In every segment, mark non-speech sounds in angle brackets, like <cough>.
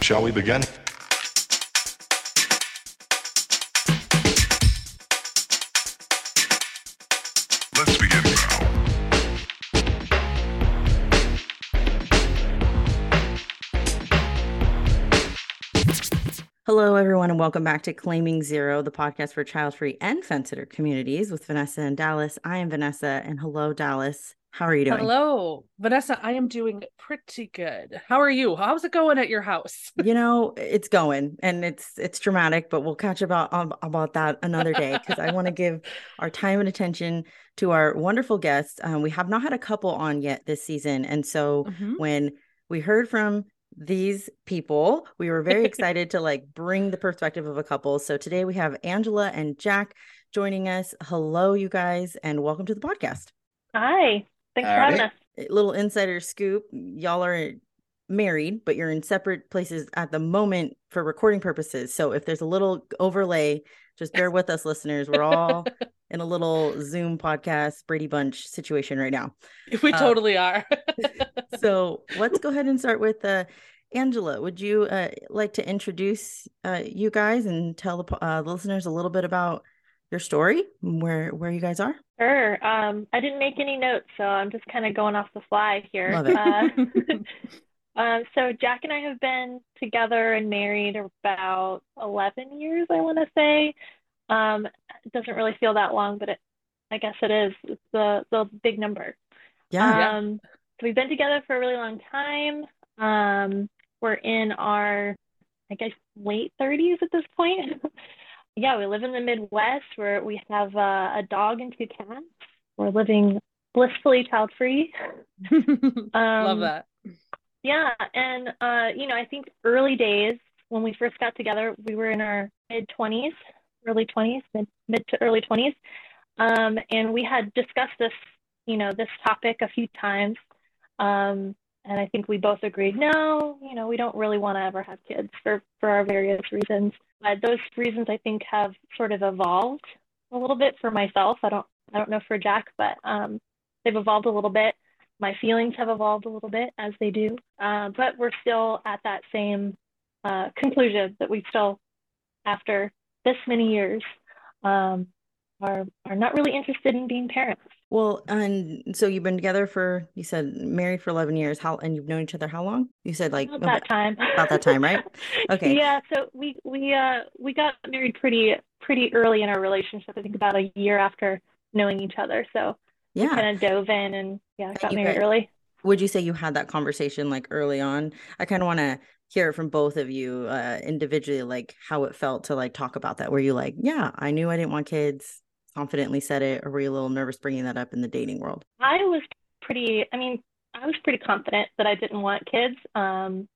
Shall we begin? Let's begin now. Hello, everyone, and welcome back to Claiming Zero, the podcast for child free and fence sitter communities with Vanessa and Dallas. I am Vanessa, and hello, Dallas. How are you doing? Hello, Vanessa. I am doing pretty good. How are you? How's it going at your house? You know, it's going, and it's it's dramatic, but we'll catch about um, about that another day because I want to give <laughs> our time and attention to our wonderful guests. Um, we have not had a couple on yet this season, and so Mhm. when we heard from these people we were very <laughs> excited to like bring the perspective of a couple so today we have angela and jack joining us hello you guys and welcome to the podcast Hi. Thanks for having us. A little insider scoop y'all are married but you're in separate places at the moment for recording purposes so if there's a little overlay just bear with us listeners we're all <laughs> in a little zoom podcast brady bunch situation right now <laughs> We Uh, totally are. <laughs> so let's go ahead and start with uh, Angela. Would you uh, like to introduce uh, you guys and tell the, uh, the listeners a little bit about your story, where where you guys are? Sure. Um, I didn't make any notes, so I'm just kind of going off the fly here. Love it. Uh, um, <laughs> <laughs> so Jack and I have been together and married about 11 years, I want to say. Um, it doesn't really feel that long, but it, I guess it is. It's the the big number. Yeah, Yeah. Um, so we've been together for a really long time. Um, we're in our, I guess, late 30s at this point. <laughs> Yeah, we live in the Midwest where we have uh, a dog and two cats. We're living blissfully child-free. <laughs> Love Um, that. Yeah, and uh, you know, I think early days when we first got together, we were in our mid 20s, early 20s, mid, mid to early 20s. Um, and we had discussed this, you know, this topic a few times. Um, and I think we both agreed, no, you know, we don't really want to ever have kids for for our various reasons. But those reasons I think have sort of evolved a little bit for myself. I don't I don't know for Jack, but um, they've evolved a little bit my feelings have evolved a little bit as they do, uh, but we're still at that same uh, conclusion that we still, after this many years, um, are are not really interested in being parents. Well, and so you've been together for you said married for eleven years. How and you've known each other how long? You said like About that time. about that time, right? <laughs> Okay. Yeah, so we we uh we got married pretty pretty early in our relationship. I think about a year after knowing each other. So yeah. kind of dove in and yeah, got married guys- early. Would you say you had that conversation like early on? I kind of want to hear it from both of you uh individually, like how it felt to like talk about that. Were you like, yeah, I knew I didn't want kids, confidently said it, or were you a little nervous bringing that up in the dating world? I was pretty, I mean, I was pretty confident that I didn't want kids. Um,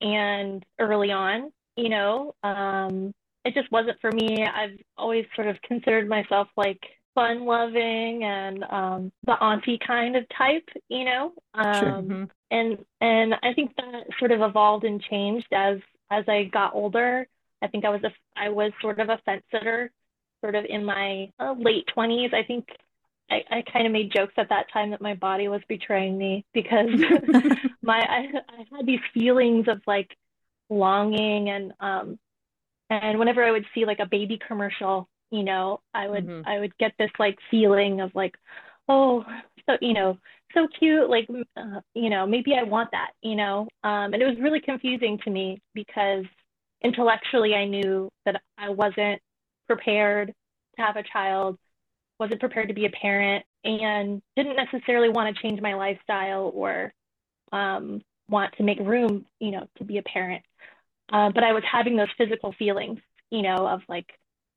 and early on, you know, um, it just wasn't for me. I've always sort of considered myself like fun loving and um, the auntie kind of type, you know. Sure. Um, Mhm. and and I think that sort of evolved and changed as as I got older. I think I was a I was sort of a fence sitter, sort of in my uh, late 20s. I think I, I kind of made jokes at that time that my body was betraying me because <laughs> my I, I had these feelings of like longing and um and whenever I would see like a baby commercial, you know, I would Mhm. I would get this like feeling of like, oh, so you know, so cute, like uh, you know, maybe I want that, you know. Um, and it was really confusing to me because intellectually I knew that I wasn't prepared to have a child, wasn't prepared to be a parent, and didn't necessarily want to change my lifestyle or um, want to make room, you know, to be a parent. Uh, but I was having those physical feelings, you know, of like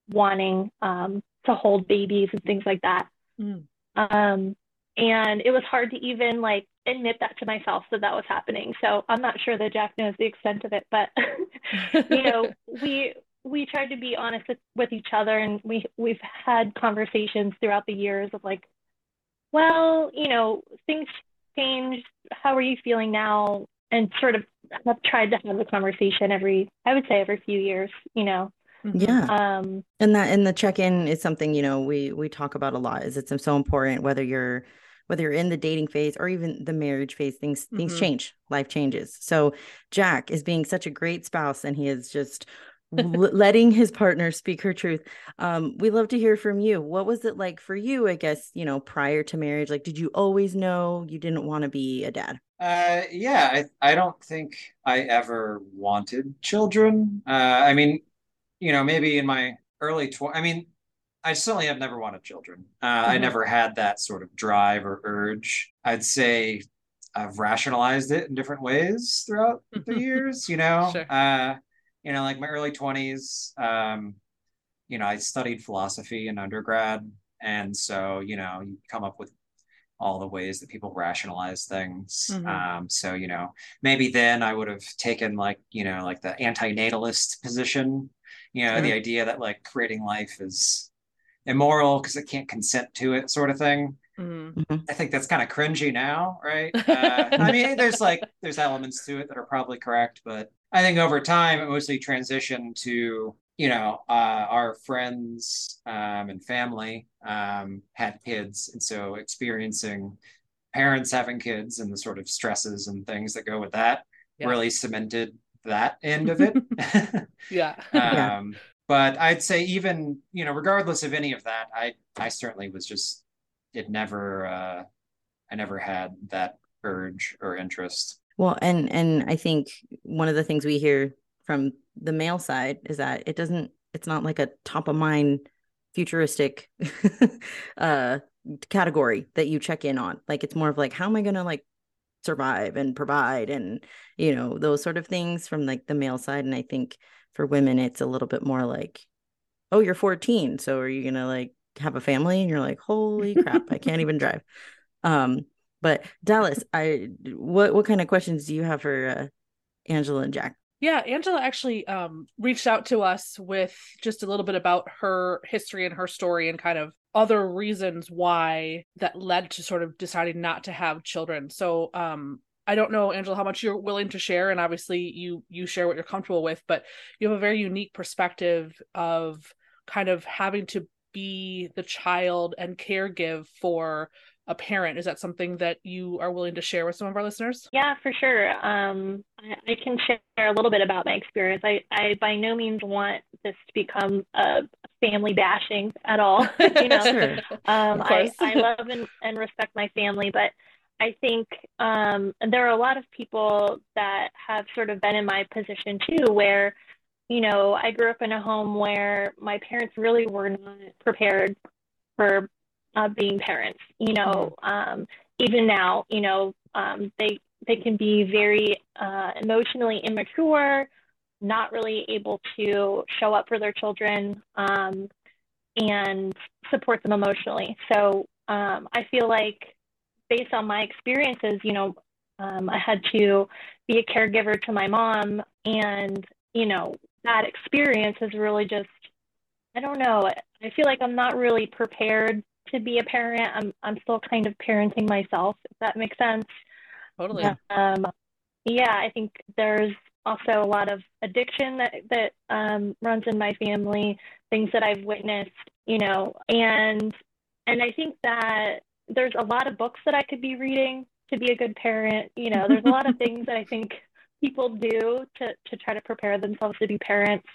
wanting um, to hold babies and things like that. Mm. Um, and it was hard to even like admit that to myself that that was happening. So I'm not sure that Jack knows the extent of it, but <laughs> you know, we we tried to be honest with, with each other, and we we've had conversations throughout the years of like, well, you know, things changed. How are you feeling now? And sort of have tried to have the conversation every, I would say every few years, you know. Mhm. Yeah. Um, And that and the check-in is something, you know, we we talk about a lot is it's so important whether you're whether you're in the dating phase or even the marriage phase, things things Mhm. change, life changes. So Jack is being such a great spouse, and he is just l- letting his partner speak her truth. Um, we love to hear from you. What was it like for you? I guess you know prior to marriage. Like, did you always know you didn't want to be a dad? Uh, yeah, I I don't think I ever wanted children. Uh, I mean, you know, maybe in my early tw I mean, I certainly have never wanted children. Uh, I Mhm. never had that sort of drive or urge. I'd say I've rationalized it in different ways throughout the <laughs> years, you know. Sure. Uh, you know, like my early 20s, um, you know, I studied philosophy in undergrad, and so, you know, you come up with all the ways that people rationalize things. Mhm. Um, so, you know, maybe then I would have taken like, you know, like the anti-natalist position, you know, the idea that like creating life is immoral because it can't consent to it, sort of thing. Mhm. I think that's kind of cringy now, right? <laughs> Uh, I mean, there's like there's elements to it that are probably correct, but I think over time it mostly transitioned to you know uh, our friends um, and family um, had kids, and so experiencing parents having kids and the sort of stresses and things that go with that Yeah. really cemented that end of it. <laughs> Yeah. <laughs> Yeah. um, but I'd say even you know regardless of any of that, I I certainly was just it never uh, I never had that urge or interest. Well, and and I think one of the things we hear from the male side is that it doesn't it's not like a top of mind futuristic <laughs> uh category that you check in on. Like it's more of like how am I going to like survive and provide and you know those sort of things from like the male side and I think for women it's a little bit more like oh you're 14 so are you going to like have a family and you're like holy crap I can't even <laughs> drive. Um but Dallas, I what what kind of questions do you have for uh, Angela and Jack? Yeah, Angela actually um, reached out to us with just a little bit about her history and her story and kind of other reasons why that led to sort of deciding not to have children. So um, I don't know, Angela, how much you're willing to share, and obviously you you share what you're comfortable with, but you have a very unique perspective of kind of having to be the child and caregive for a parent. Is that something that you are willing to share with some of our listeners? Yeah, for sure. Um, I, I can share a little bit about my experience. I, I by no means want this to become a family bashing at all. <laughs> you know, Sure. um, I. I love and, and respect my family, but I think um, there are a lot of people that have sort of been in my position too, where, you know, I grew up in a home where my parents really were not prepared for being parents. You know, um, even now, you know, um, they they can be very uh, emotionally immature, not really able to show up for their children um, and support them emotionally. So um, I feel like, based on my experiences, you know, um, I had to be a caregiver to my mom, and you know, that experience is really just, I don't know, I feel like I'm not really prepared to be a parent. I'm I'm still kind of parenting myself, if that makes sense. Totally. Yeah. Um, yeah, I think there's also a lot of addiction that that um, runs in my family, things that I've witnessed, you know, and and I think that there's a lot of books that I could be reading to be a good parent. You know, there's a lot of <laughs> things that I think people do to to try to prepare themselves to be parents,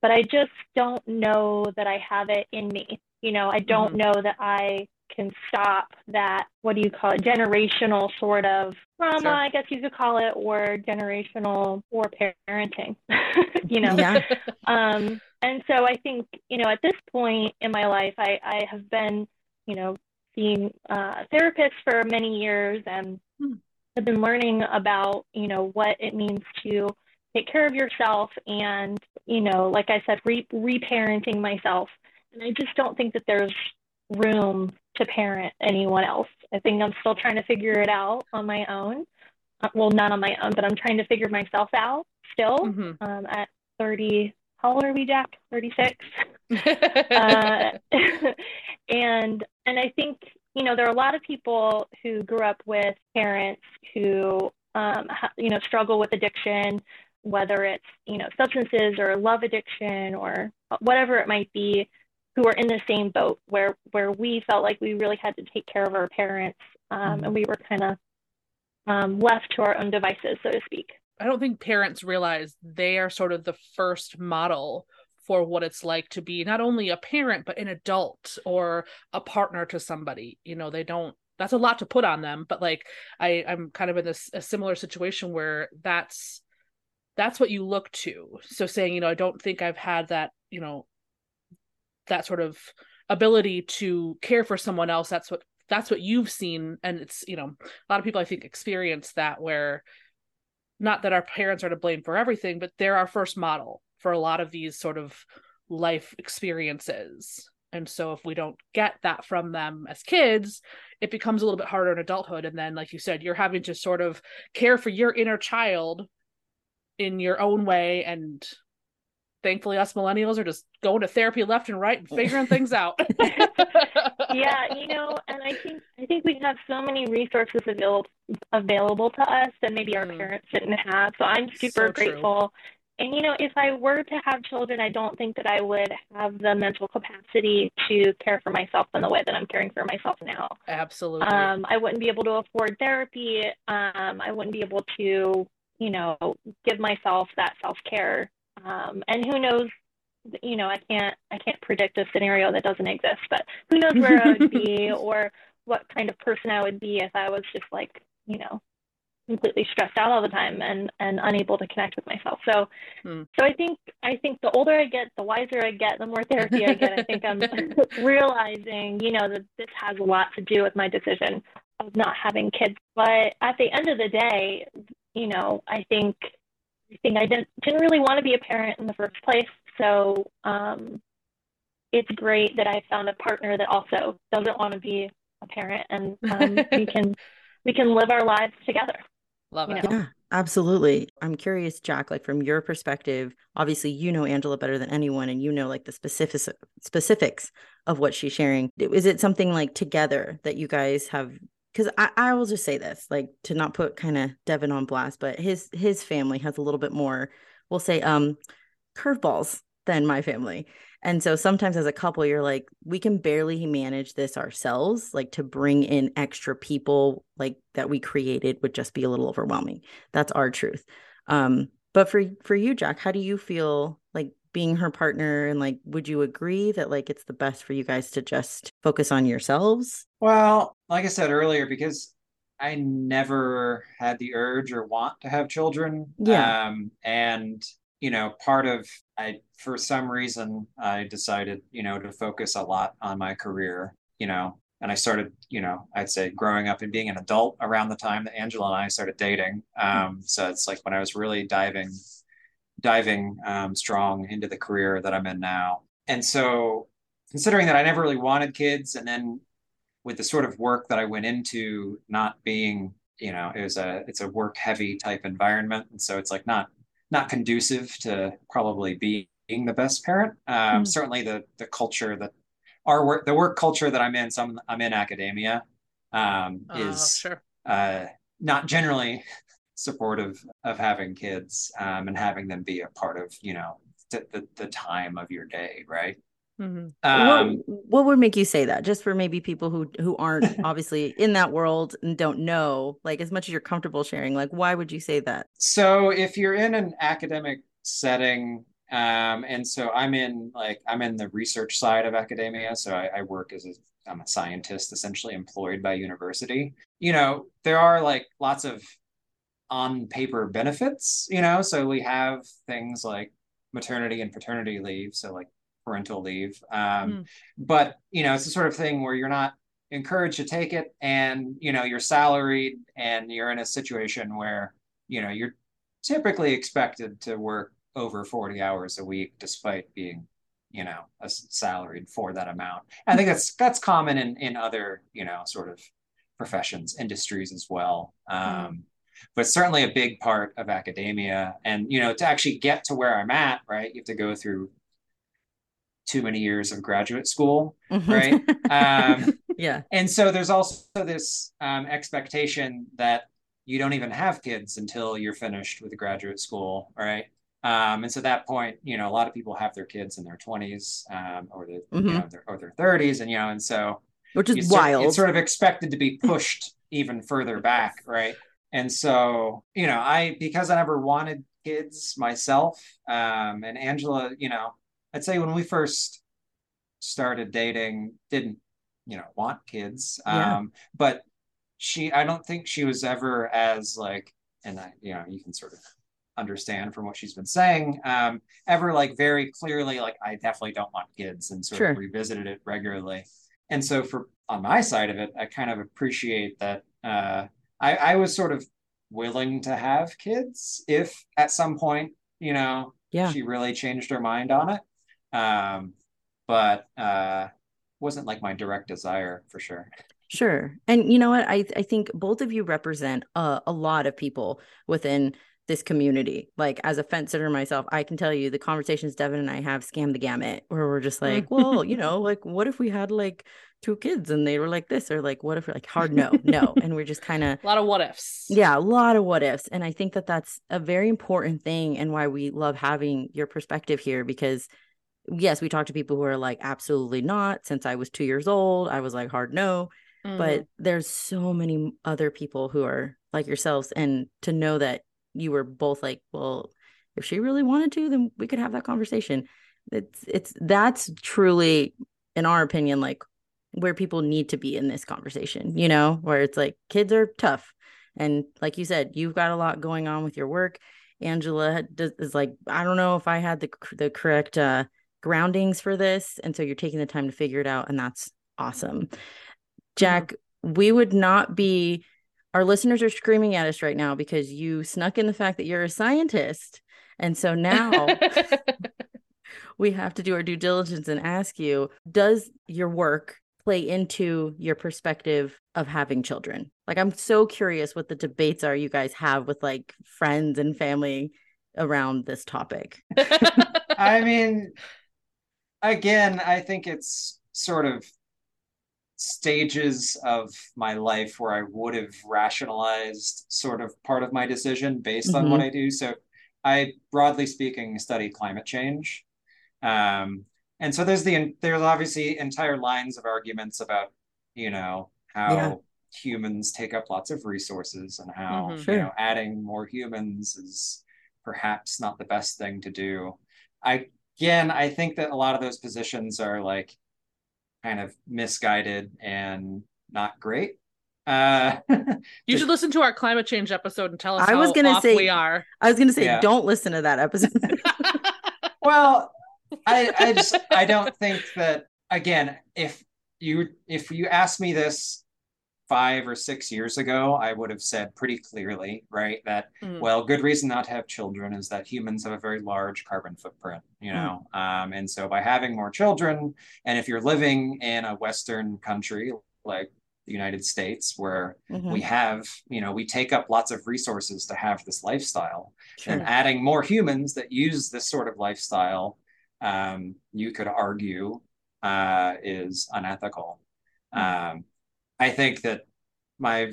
but I just don't know that I have it in me. You know, I don't know that I can stop that what do you call it generational sort of trauma Sure. i guess you could call it or generational or parenting <laughs> you know Yeah. <laughs> um and so i think you know at this point in my life i i have been you know seeing uh therapists for many years and Hmm. have been learning about you know what it means to take care of yourself and you know like i said re- reparenting myself and i just don't think that there's room to parent anyone else. I think I'm still trying to figure it out on my own. Uh, well, not on my own, but I'm trying to figure myself out still Mhm. um, at 30. How old are we, Jack? 36. <laughs> uh, <laughs> and and I think you know there are a lot of people who grew up with parents who um, ha- you know struggle with addiction, whether it's you know substances or love addiction or whatever it might be, who are in the same boat where where we felt like we really had to take care of our parents um, and we were kind of um, left to our own devices, so to speak. I don't think parents realize they are sort of the first model for what it's like to be not only a parent but an adult or a partner to somebody. You know, they don't that's a lot to put on them, but like I I'm kind of in this a similar situation where that's that's what you look to. So saying, you know, I don't think I've had that, you know, that sort of ability to care for someone else. That's what that's what you've seen and it's, you know, a lot of people I think experience that where not that our parents are to blame for everything, but they're our first model for a lot of these sort of life experiences. And so if we don't get that from them as kids, it becomes a little bit harder in adulthood. And then, like you said, you're having to sort of care for your inner child in your own way. And thankfully, us millennials are just going to therapy left and right and figuring things out. <laughs> <laughs> yeah, you know, and I think I think we have so many resources available available to us that maybe our Mm. parents didn't have. So I'm super So true. grateful. And you know, if I were to have children, I don't think that I would have the mental capacity to care for myself in the way that I'm caring for myself now. Absolutely. Um, I wouldn't be able to afford therapy. Um, I wouldn't be able to, you know, give myself that self care. Um, and who knows, you know, I can't I can't predict a scenario that doesn't exist, but who knows where I would be <laughs> or what kind of person I would be if I was just like, you know, completely stressed out all the time and and unable to connect with myself. So Hmm. so I think I think the older I get, the wiser I get, the more therapy I get. I think I'm <laughs> realizing, you know, that this has a lot to do with my decision of not having kids. But at the end of the day, you know, I think I think I didn't didn't really want to be a parent in the first place. So um, it's great that I found a partner that also doesn't want to be a parent, and um, we <laughs> can we can live our lives together. Love you it. know. Yeah, absolutely. I'm curious, Jack, like from your perspective, obviously you know Angela better than anyone and you know like the specifics specifics of what she's sharing. Is it something like together that you guys have because I, I will just say this, like to not put kind of Devin on blast, but his his family has a little bit more, we'll say, um, curveballs than my family. And so sometimes as a couple, you're like, we can barely manage this ourselves. Like to bring in extra people like that we created would just be a little overwhelming. That's our truth. Um, but for for you, Jack, how do you feel like being her partner and like would you agree that like it's the best for you guys to just focus on yourselves? Well, like I said earlier, because I never had the urge or want to have children. Yeah. Um, and you know, part of I for some reason I decided, you know, to focus a lot on my career, you know, and I started, you know, I'd say growing up and being an adult around the time that Angela and I started dating. Um, so it's like when I was really diving diving um, strong into the career that I'm in now. And so considering that I never really wanted kids and then with the sort of work that I went into not being, you know, it was a it's a work heavy type environment. And so it's like not not conducive to probably being the best parent. Um, Mm. certainly the the culture that our work the work culture that I'm in, so I'm I'm in academia, um, Oh, is sure. uh, not generally <laughs> supportive of having kids um, and having them be a part of you know the, the, the time of your day right Mhm. um, what, what would make you say that? Just for maybe people who who aren't <laughs> obviously in that world and don't know, like as much as you're comfortable sharing, like why would you say that? so if you're in an academic setting um, and so i'm in like i'm in the research side of academia so i, I work as a i'm a scientist essentially employed by university you know there are like lots of on paper benefits you know so we have things like maternity and paternity leave so like parental leave. Um, Mm. but you know it's the sort of thing where you're not encouraged to take it and you know you're salaried and you're in a situation where you know you're typically expected to work over 40 hours a week despite being you know a salaried for that amount. I think that's that's common in in other you know sort of professions industries as well. Um but certainly a big part of academia and you know to actually get to where i'm at right you have to go through too many years of graduate school Right. um <laughs> yeah. and so there's also this um, expectation that you don't even have kids until you're finished with graduate school, right? Um, and so at that point, you know, a lot of people have their kids in their 20s um, or the you Mhm. know their, or their 30s, and you know, and so which is it's sort- wild. it's sort of expected to be pushed even further back, right? And so, you know, I because I never wanted kids myself, um, and Angela, you know, I'd say when we first started dating, didn't, you know, want kids. Yeah. Um, but she I don't think she was ever as like, and I, you know, you can sort of understand from what she's been saying, um, ever like very clearly like I definitely don't want kids and sort Sure. of revisited it regularly. And so for on my side of it, I kind of appreciate that uh I, I was sort of willing to have kids if at some point, you know, Yeah. she really changed her mind on it. Um, but uh wasn't like my direct desire for sure. Sure. And you know what? I I think both of you represent a, a lot of people within this community. Like as a fence sitter myself, I can tell you the conversations Devin and I have scam the gamut where we're just like, <laughs> well, you know, like what if we had like two kids and they were like this or like what if like hard no, no. And we're just kind of A <laughs> lot of what ifs. yeah, a lot of what ifs. And I think that that's a very important thing and why we love having your perspective here because, yes, we talk to people who are like, absolutely not. Since I was two years old, I was like, hard no. Mhm. But there's so many other people who are like yourselves. And to know that you were both like, well, if she really wanted to, then we could have that conversation. It's, it's, that's truly, in our opinion, like where people need to be in this conversation, you know, where it's like kids are tough. And like you said, you've got a lot going on with your work. Angela is like, I don't know if I had the the correct uh, groundings for this, and so you're taking the time to figure it out, and that's awesome. Mm-hmm. Jack, we would not be. Our listeners are screaming at us right now because you snuck in the fact that you're a scientist, and so now <laughs> we have to do our due diligence and ask you: Does your work play into your perspective of having children? Like, I'm so curious what the debates are you guys have with like friends and family around this topic. <laughs> I mean, again, I think it's sort of stages of my life where I would have rationalized sort of part of my decision based on what I do. So I broadly speaking study climate change. Um, and so there's the there's obviously entire lines of arguments about, you know, how Yeah. humans take up lots of resources and how, Mhm. you Sure. know, adding more humans is perhaps not the best thing to do. I again, I think that a lot of those positions are like kind of misguided and not great. Uh, <laughs> you should listen to our climate change episode and tell us I how was gonna off say- we are. I was going to say, Yeah. don't listen to that episode. <laughs> <laughs> well, I I just I don't think that again, if you if you ask me this five or six years ago, I would have said pretty clearly, right, that Mm. well, good reason not to have children is that humans have a very large carbon footprint, you know. Um, and so by having more children, and if you're living in a Western country like the United States, where Mhm. we have, you know, we take up lots of resources to have this lifestyle, Sure. and adding more humans that use this sort of lifestyle, um, you could argue, uh, is unethical. Um, I think that my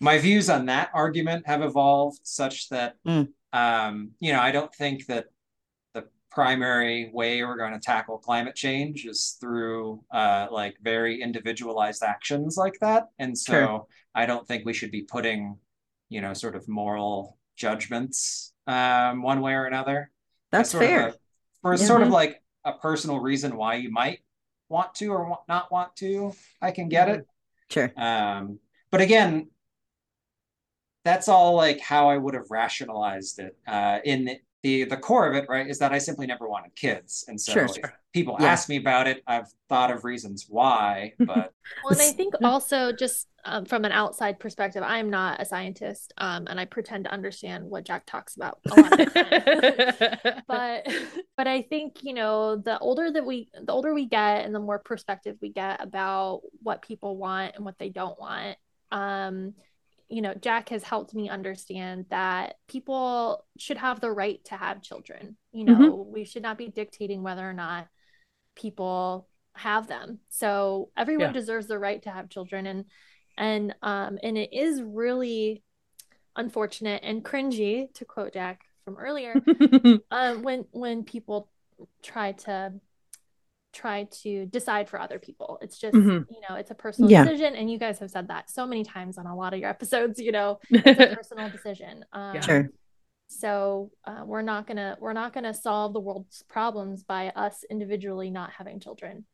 my views on that argument have evolved such that Mm. um, you know I don't think that the primary way we're going to tackle climate change is through uh, like very individualized actions like that, and so Sure. I don't think we should be putting you know sort of moral judgments um, one way or another. That's of fair. a- for Yeah. sort of like a personal reason why you might want to or not want to. I can get it. Sure. Um, but again, that's all like how I would have rationalized it. Uh, in the, the the core of it, right, is that I simply never wanted kids, and so Sure, if sure. people Yeah. ask me about it, I've thought of reasons why, <laughs> but Well, and I think also just um, from an outside perspective, I'm not a scientist, um, and I pretend to understand what Jack talks about a lot of the time. <laughs> but but I think you know the older that we the older we get and the more perspective we get about what people want and what they don't want um you know Jack has helped me understand that people should have the right to have children. You know we should not be dictating whether or not people have them. So everyone Yeah. deserves the right to have children. And and um and it is really unfortunate and cringy to quote Jack from earlier <laughs> um when when people try to try to decide for other people. It's just, Mhm. you know, it's a personal Yeah. decision. And you guys have said that so many times on a lot of your <laughs> episodes, you know, <laughs> it's a personal decision. Um, Sure. So uh, we're not gonna we're not gonna solve the world's problems by us individually not having children,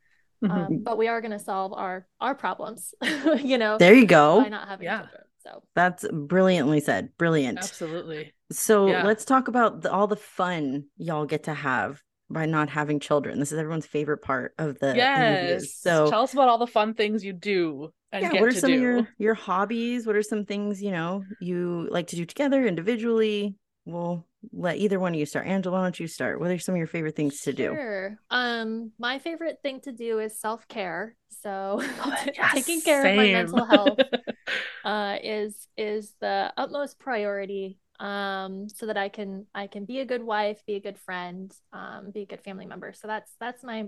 Mhm. um, but we are gonna solve our our problems, <laughs> you know, There you go. by not having Yeah. children. So That's brilliantly said. Brilliant. Absolutely. So Yeah. let's talk about the, all the fun y'all get to have by not having children. This is everyone's favorite part of the interviews. Yes. So tell us about all the fun things you do and yeah, get what are to some do. of your your hobbies? What are some things you know you like to do together individually? We'll let either one of you start. Angela, why don't you start? What are some of your favorite things to do? Sure. Um, my favorite thing to do is self care. So <laughs> <laughs> Yes, taking care of my mental health <laughs> uh, is is the utmost priority. Um, so that I can I can be a good wife, be a good friend, um, be a good family member. So that's that's my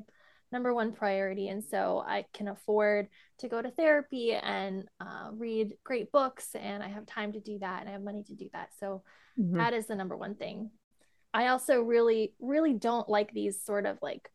number one priority. And so I can afford to go to therapy and uh, read great books, and I have time to do that, and I have money to do that. So Mhm. that is the number one thing. I also really, really don't like these sort of like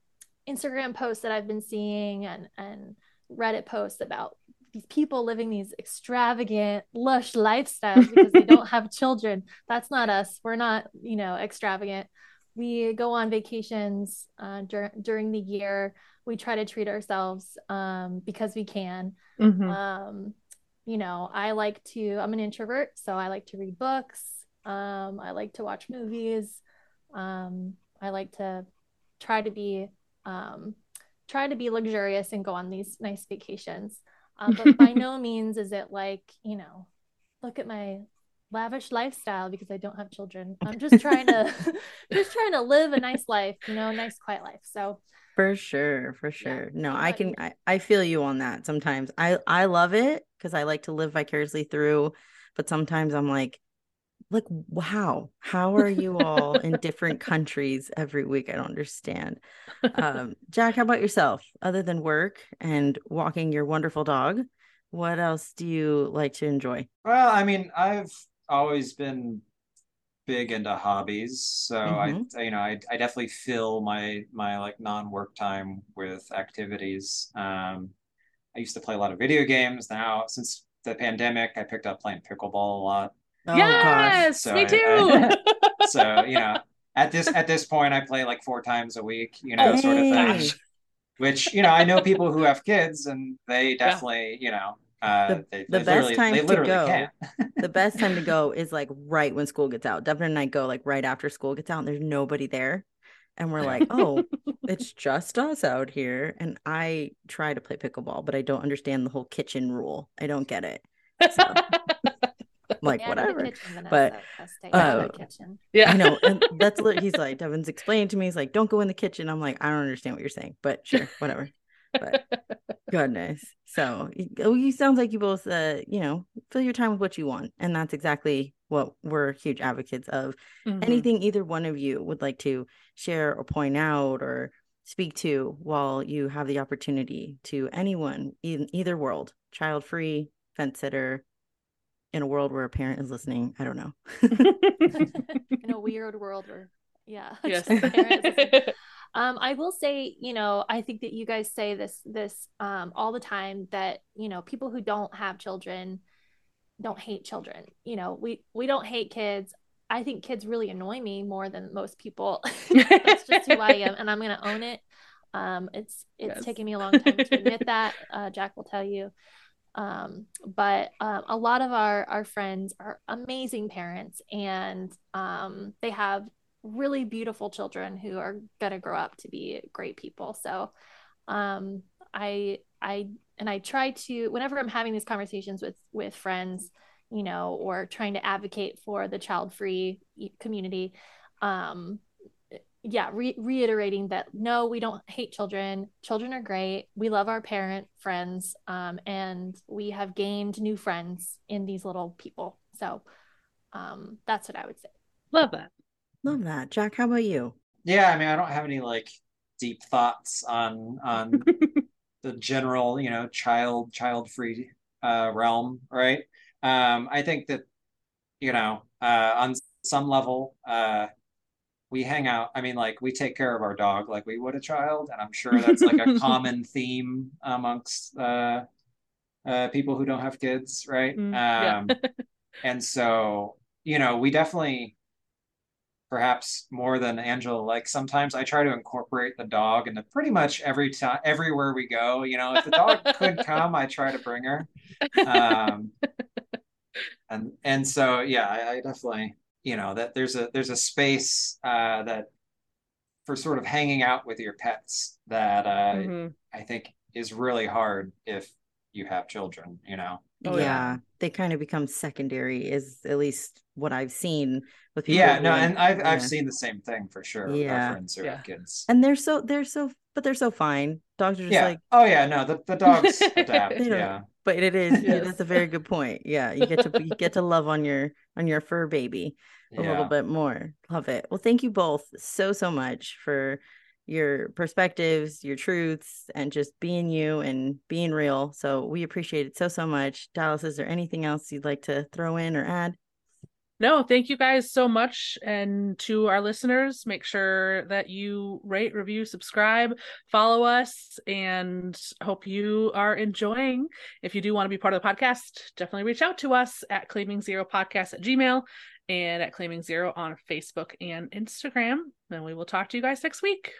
Instagram posts that I've been seeing and and Reddit posts about these people living these extravagant, lush lifestyles because they don't <laughs> have children. That's not us. We're not, you know, extravagant. We go on vacations uh, dur- during the year. We try to treat ourselves um, because we can. Mhm. Um, you know, I like to, I'm an introvert, so I like to read books. Um, I like to watch movies. Um, I like to try to be, um, try to be luxurious and go on these nice vacations. Um, but by <laughs> no means is it like, you know, look at my lavish lifestyle because I don't have children. I'm just trying to, <laughs> <laughs> just trying to live a nice life, you know, a nice quiet life. So, For sure, for Yeah. sure. No, I can? I, I feel you on that sometimes. I I love it because I like to live vicariously through, but sometimes I'm like, like wow, how are you all in different countries every week? I don't understand. Um, <laughs> Jack, how about yourself? Other than work and walking your wonderful dog, what else do you like to enjoy? Well, I mean, I've always been big into hobbies, so I, you know, I, I definitely fill my my like non-work time with activities. Um, I used to play a lot of video games. Now, since the pandemic, I picked up playing pickleball a lot. Oh gosh. yes, <laughs> So me I- too. So, you know, at this at this point, I play like four times a week, you know, sort of thing. Which, you know, I know people who have kids, and they definitely, you know, uh, The- they, the they best time they to go <laughs> the best time to go is like right when school gets out. Devin and I go like right after school gets out and there's nobody there. And we're like, oh, <laughs> it's just us out here. And I try to play pickleball, but I don't understand the whole kitchen rule. I don't get it. So I'm like, Stay out of the whatever. kitchen, But, Vanessa. Gotta stay out of uh, yeah. I know. And <laughs> that's what he's like, Devin's explaining to me. He's like, don't go in the kitchen. I'm like, I don't understand what you're saying, but sure, whatever. But <laughs> goodness. So y- oh, you sounds like you both, uh, you know, fill your time with what you want. And that's exactly what we're huge advocates of. Mhm. Anything either one of you would like to share or point out or speak to while you have the opportunity to anyone in either world, child free, fence sitter, in a world where a parent is listening. I don't know. <laughs> in a weird world where yeah <laughs> yes. just parents listen. um i will say you know i think that you guys say this this um all the time that you know people who don't have children don't hate children you know we we don't hate kids i think kids really annoy me more than most people <laughs> that's just who i am and i'm gonna own it um it's it's Yes. taken me a long time to admit that uh, jack will tell you um, but um, a lot of our our friends are amazing parents and um, they have really beautiful children who are going to grow up to be great people. So um, i i and i try to whenever i'm having these conversations with with friends you know or trying to advocate for the child free community um, yeah re- reiterating that no we don't hate children children are great we love our parent friends um, and we have gained new friends in these little people so um, that's what i would say Love that. Love that. Jack, how about you? Yeah, I mean, I don't have any like deep thoughts on on <laughs> the general, you know, child child free uh, realm, right? Um, I think that you know, uh, on some level, uh, we hang out. I mean, like we take care of our dog like we would a child, and I'm sure that's like a <laughs> common theme amongst uh, uh, people who don't have kids, right? Mm, yeah. um, <laughs> and so you know, we definitely perhaps more than Angela. Like sometimes I try to incorporate the dog into pretty much every time, everywhere we go. You know, if the dog could <laughs> come, I try to bring her. Um, and and so yeah, I, I definitely you know that there's a there's a space uh, that for sort of hanging out with your pets that uh, Mhm. I think is really hard if you have children. You know. Oh, yeah, yeah. they kind of become secondary, is at least what I've seen with people. Yeah, no, and I've I've seen the same thing for sure. Yeah. our friends who Yeah. kids. and they're so they're so but they're so fine. Dogs are just yeah. like oh yeah. No, the the dogs <laughs> adapt. Yeah. But it is Yes. that's a very good point. Yeah, you get to you get to love on your on your fur baby a little bit more. Love it. Well, thank you both so so much for your perspectives, your truths, and just being you and being real. So we appreciate it so so much. Dallas, is there anything else you'd like to throw in or add? No, thank you guys so much. And to our listeners, make sure that you rate, review, subscribe, follow us, and hope you are enjoying. If you do want to be part of the podcast, definitely reach out to us at claiming zero podcast at gmail and at claiming zero on Facebook and Instagram. And we will talk to you guys next week.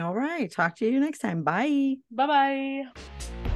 All right. Talk to you next time. Bye. Bye bye.